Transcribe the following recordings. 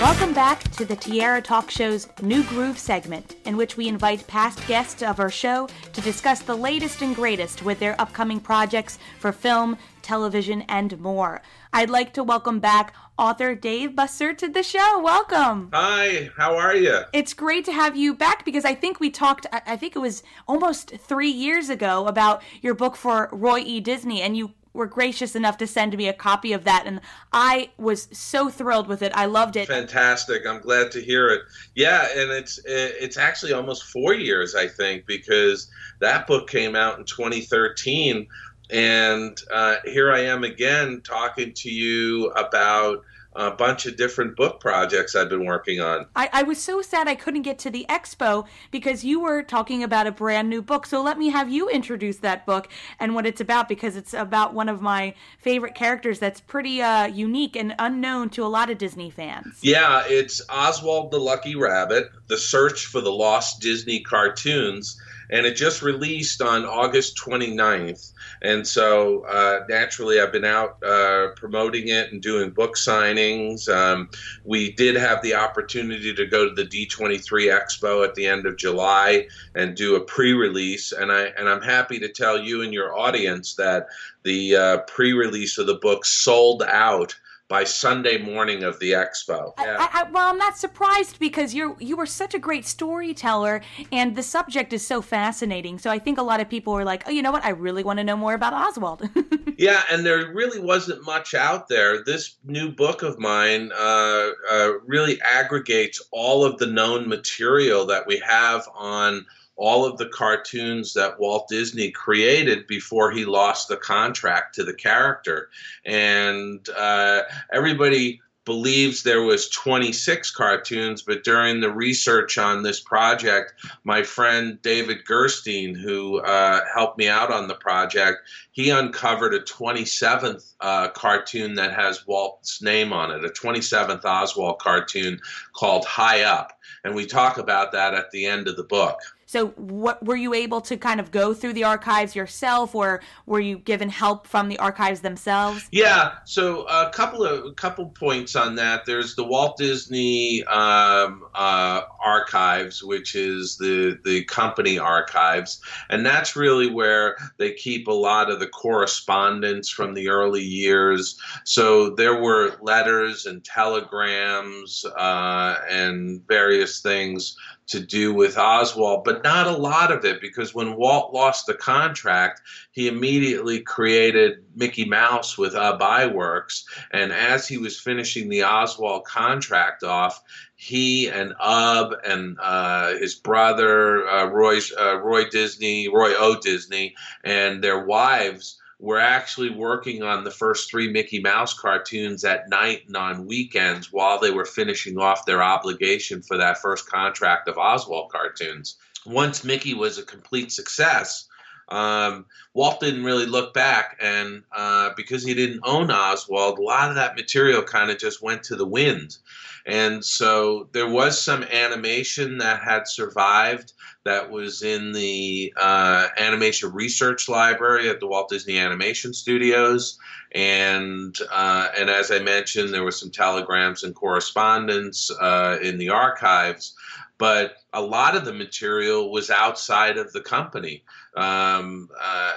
Welcome back to the Tierra Talk Show's New Groove segment, in which we invite past guests of our show to discuss the latest and greatest with their upcoming projects for film, television, and more. I'd like to welcome back author Dave Bossert to the show. Welcome. Hi, how are you? It's great to have you back because I think we talked, I think it was almost three years ago, about your book for Roy E. Disney, and you were gracious enough to send me a copy of that and I was so thrilled with it. I loved it. Fantastic. I'm glad to hear it. Yeah, and it's it's actually almost 4 years I think because that book came out in 2013 and uh, here I am again talking to you about a bunch of different book projects I've been working on. I, I, was so sad I couldn't get to the expo because you were talking about a brand new book. So let me have you introduce that book and what it's about because it's about one of my favorite characters that's pretty uh, unique and unknown to a lot of Disney fans. Yeah, it's Oswald the Lucky Rabbit, The Search for the Lost Disney Cartoons and it just released on August 29th. And so uh, naturally, I've been out uh, promoting it and doing book signings. Um, we did have the opportunity to go to the D23 Expo at the end of July and do a pre-release, and I and I'm happy to tell you and your audience that the uh, pre-release of the book sold out by Sunday morning of the expo. Yeah. I, I, well, I'm not surprised because you're you were such a great storyteller, and the subject is so fascinating. So I think a lot of people were like, "Oh, you know what? I really want to know more about Oswald." yeah, and there really wasn't much out there. This new book of mine uh, uh, really aggregates all of the known material that we have on all of the cartoons that Walt Disney created before he lost the contract to the character. And uh, everybody believes there was 26 cartoons but during the research on this project my friend david gerstein who uh, helped me out on the project he uncovered a 27th uh, cartoon that has walt's name on it a 27th oswald cartoon called high up and we talk about that at the end of the book so, what were you able to kind of go through the archives yourself, or were you given help from the archives themselves? Yeah. So, a couple of a couple points on that. There's the Walt Disney um, uh, Archives, which is the the company archives, and that's really where they keep a lot of the correspondence from the early years. So, there were letters and telegrams uh, and various things to do with Oswald, but not a lot of it because when Walt lost the contract, he immediately created Mickey Mouse with Ub Iwerks. And as he was finishing the Oswald contract off, he and Ub and uh, his brother, uh, Roy, uh, Roy Disney, Roy O. Disney, and their wives were actually working on the first three Mickey Mouse cartoons at night and on weekends while they were finishing off their obligation for that first contract of Oswald cartoons. Once Mickey was a complete success, um, Walt didn't really look back, and uh, because he didn't own Oswald, a lot of that material kind of just went to the wind. And so there was some animation that had survived that was in the uh, animation research library at the Walt Disney Animation Studios. And uh, and as I mentioned, there were some telegrams and correspondence uh, in the archives but a lot of the material was outside of the company. Um, uh,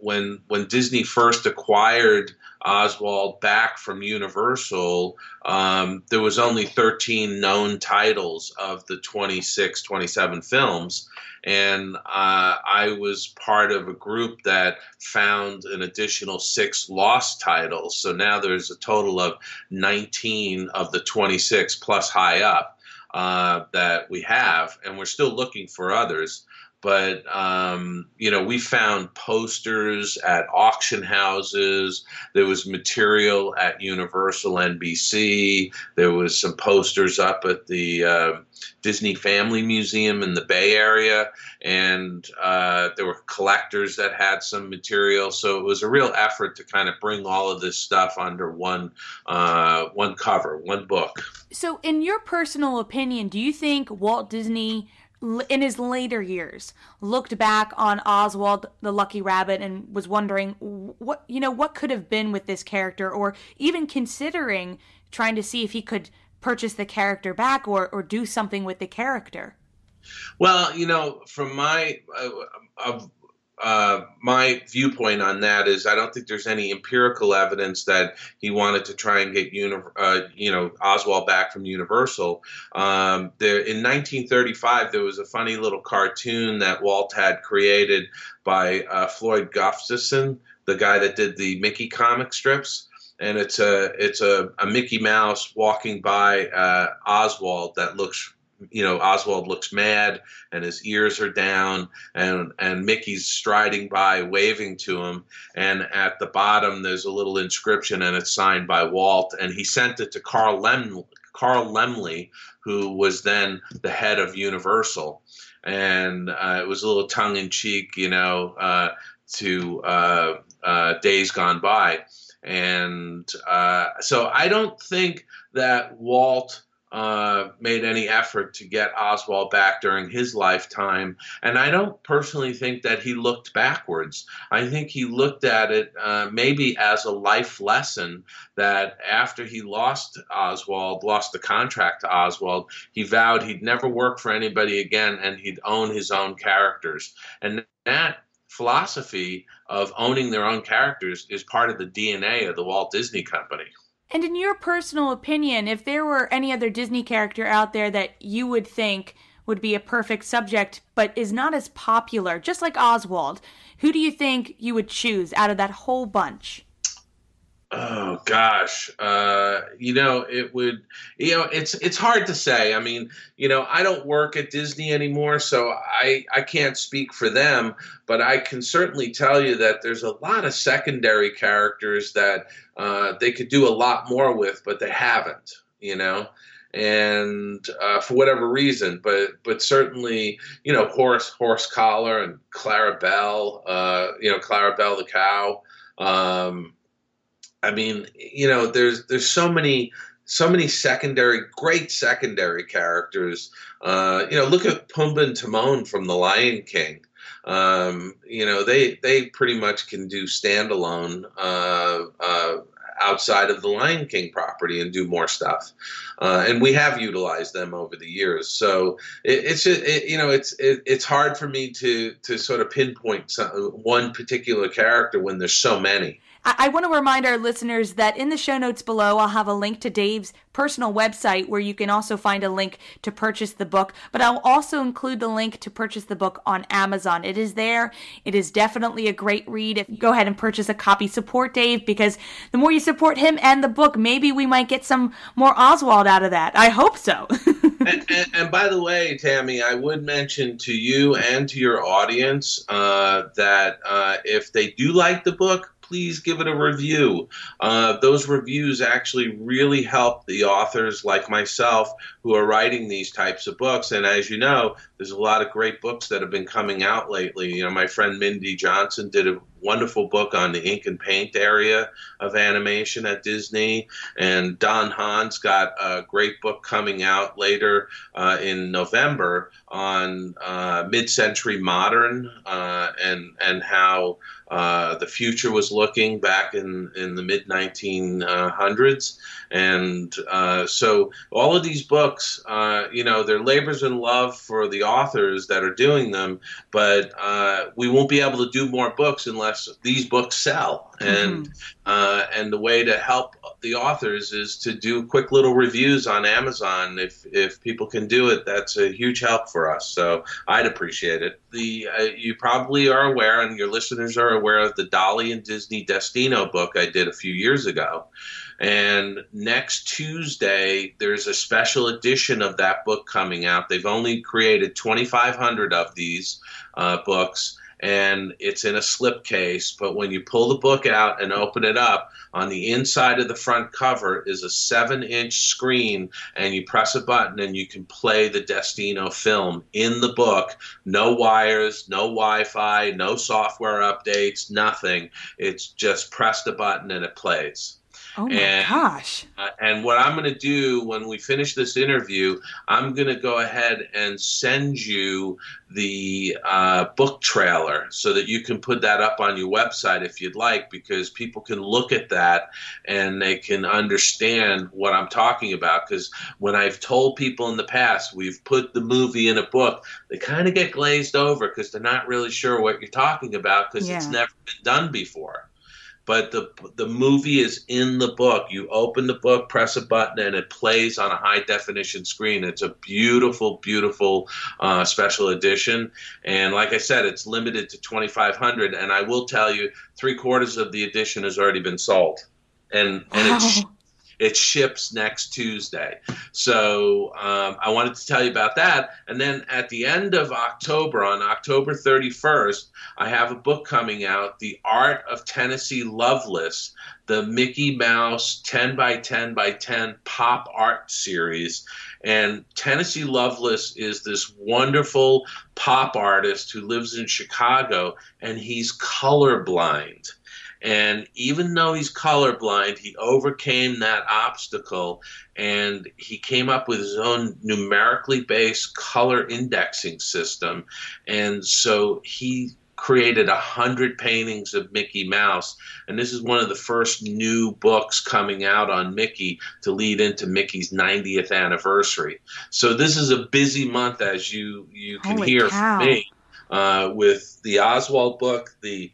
when when Disney first acquired Oswald back from Universal, um, there was only 13 known titles of the 26, 27 films. And uh, I was part of a group that found an additional six lost titles. So now there's a total of 19 of the 26 plus high up uh, that we have, and we're still looking for others but um, you know we found posters at auction houses. There was material at universal nbc there was some posters up at the uh, disney family museum in the bay area. And uh, there were collectors that had some material. So it was a real effort to kind of bring all of this stuff under one uh, one cover one book. So in your personal opinion do you think walt disney in his later years looked back on Oswald the Lucky Rabbit and was wondering what you know what could have been with this character or even considering trying to see if he could purchase the character back or, or do something with the character. Well, you know, from my uh, uh, my viewpoint on that is I don't think there's any empirical evidence that he wanted to try and get uni- uh, you know Oswald back from Universal. Um, there in 1935 there was a funny little cartoon that Walt had created by uh, Floyd Gottfredson, the guy that did the Mickey comic strips and it's a it's a, a Mickey Mouse walking by uh, Oswald that looks you know Oswald looks mad and his ears are down and and Mickey's striding by waving to him. And at the bottom there's a little inscription and it's signed by Walt. And he sent it to Carl Lem Carl Laemmle who was then the head of Universal. And uh, it was a little tongue in cheek you know uh, to uh, uh, days gone by. And uh, so I don't think that Walt uh, made any effort to get Oswald back during his lifetime. And I don't personally think that he looked backwards. I think he looked at it uh, maybe as a life lesson that after he lost Oswald, lost the contract to Oswald, he vowed he'd never work for anybody again and he'd own his own characters. And that philosophy of owning their own characters is part of the DNA of the Walt Disney Company. And in your personal opinion, if there were any other Disney character out there that you would think would be a perfect subject but is not as popular, just like Oswald, who do you think you would choose out of that whole bunch? Oh gosh, uh, you know it would. You know it's it's hard to say. I mean, you know, I don't work at Disney anymore, so I I can't speak for them. But I can certainly tell you that there's a lot of secondary characters that uh, they could do a lot more with, but they haven't. You know, and uh, for whatever reason, but but certainly you know Horace Horsecollar and Clarabelle, uh, you know Clarabelle the cow. Um, I mean, you know, there's there's so many so many secondary, great secondary characters. Uh, you know, look at Pumbaa and Timon from The Lion King. Um, you know, they they pretty much can do standalone uh, uh, outside of the Lion King property and do more stuff. Uh, and we have utilized them over the years. So it, it's it, you know it's it, it's hard for me to to sort of pinpoint some, one particular character when there's so many. I, I want to remind our listeners that in the show notes below, I'll have a link to Dave's personal website where you can also find a link to purchase the book. But I'll also include the link to purchase the book on Amazon. It is there. It is definitely a great read. If you go ahead and purchase a copy, support Dave because the more you support him and the book, maybe we might get some more Oswald out of that. I hope so. and, and, and, by the way, Tammy, I would mention to you and to your audience uh, that uh, if they do like the book, please give it a review. Uh, those reviews actually really help the authors like myself who are writing these types of books. And as you know, there's a lot of great books that have been coming out lately. You know, my friend Mindy Johnson did a wonderful book on the ink and paint area of animation at Disney. And Don Hahn's got a great book coming out later uh, in November on uh, mid-century modern uh, and and how uh, the future was looking back in, in the mid 1900s. And uh, so all of these books, uh, you know, they're labors in love for the authors that are doing them, but we won't be able to do more books unless these books sell. And mm-hmm. Uh, and the way to help the authors is to do quick little reviews on Amazon. If if people can do it, that's a huge help for us. So I'd appreciate it. The uh, you probably are aware, and your listeners are aware of the Dalí and Disney Destino book I did a few years ago. And next Tuesday, there's a special edition of that book coming out. They've only created 2,500 of these uh, books and it's in a slipcase. But when you pull the book out and open it up, on the inside of the front cover is a seven inch screen, and you press a button and you can play the Destino film in the book. No wires, no Wi Fi, no software updates, nothing. It's just press the button and it plays. Oh my and, gosh. Uh, and what I'm going to do when we finish this interview, I'm going to go ahead and send you the uh, book trailer so that you can put that up on your website if you'd like, because people can look at that and they can understand what I'm talking about. Because when I've told people in the past we've put the movie in a book, they kind of get glazed over because they're not really sure what you're talking about because Yeah. it's never been done before but the the movie is in the book. You open the book, press a button, and it plays on a high definition screen. It's a beautiful, beautiful uh, special edition. And like I said, it's limited to 2,500. And I will tell you, three quarters of the edition has already been sold, and and it's. It ships next Tuesday. So um, I wanted to tell you about that. And then at the end of October, on October 31st, I have a book coming out, The Art of Tennessee Loveless, the Mickey Mouse 10 by 10 by 10 pop art series. And Tennessee Loveless is this wonderful pop artist who lives in Chicago, and he's colorblind. And even though he's colorblind, he overcame that obstacle and he came up with his own numerically based color indexing system. And so he created a hundred paintings of Mickey Mouse. And this is one of the first new books coming out on Mickey to lead into Mickey's 90th anniversary. So this is a busy month, as you, you can Holy hear cow. from me, uh, with the Oswald book, the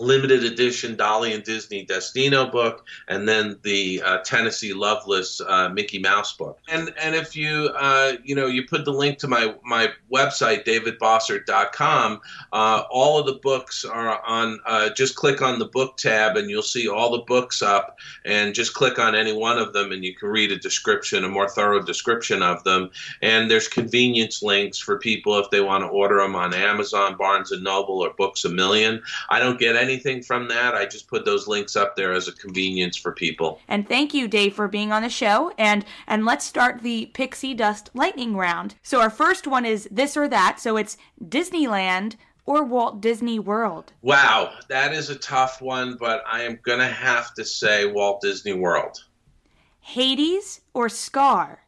limited edition Dalí and Disney Destino book, and then the uh, Tennessee Loveless uh, Mickey Mouse book. And and if you uh, you know you put the link to my my website davidbossert.com, uh, all of the books are on. Uh, just click on the book tab, and you'll see all the books up. And just click on any one of them, and you can read a description, a more thorough description of them. And there's convenience links for people if they want to order them on Amazon, Barnes and Noble, or Books a Million. I don't get anything from that. I just put those links up there as a convenience for people. And thank you, Dave, for being on the show. And and let's start the pixie dust lightning round. So our first one is this or that. So it's Disneyland or Walt Disney World. Wow, that is a tough one, but I am going to have to say Walt Disney World. Hades or Scar.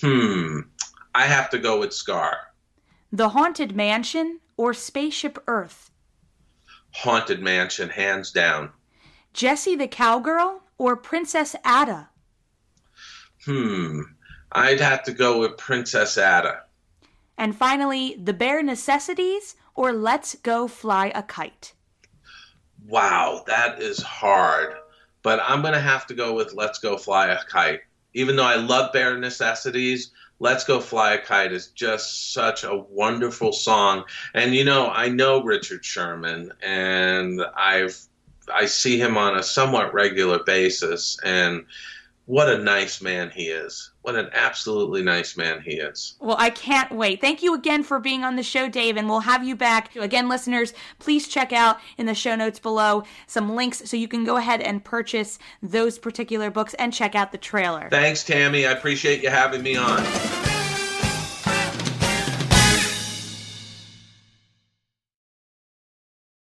Hmm. I have to go with Scar. The Haunted Mansion or Spaceship Earth. Haunted Mansion, hands down. Jessie the Cowgirl or Princess Atta. Hmm. I'd have to go with Princess Atta. And finally, The Bare Necessities or Let's Go Fly a Kite. Wow, that is hard. But I'm going to have to go with Let's Go Fly a Kite. Even though I love Bare Necessities, Let's Go Fly a Kite is just such a wonderful song. And you know, I know Richard Sherman and I've I see him on a somewhat regular basis and what a nice man he is. What an absolutely nice man he is. Well, I can't wait. Thank you again for being on the show, Dave, and we'll have you back. Again, listeners, please check out in the show notes below some links so you can go ahead and purchase those particular books and check out the trailer. Thanks, Tammy. I appreciate you having me on.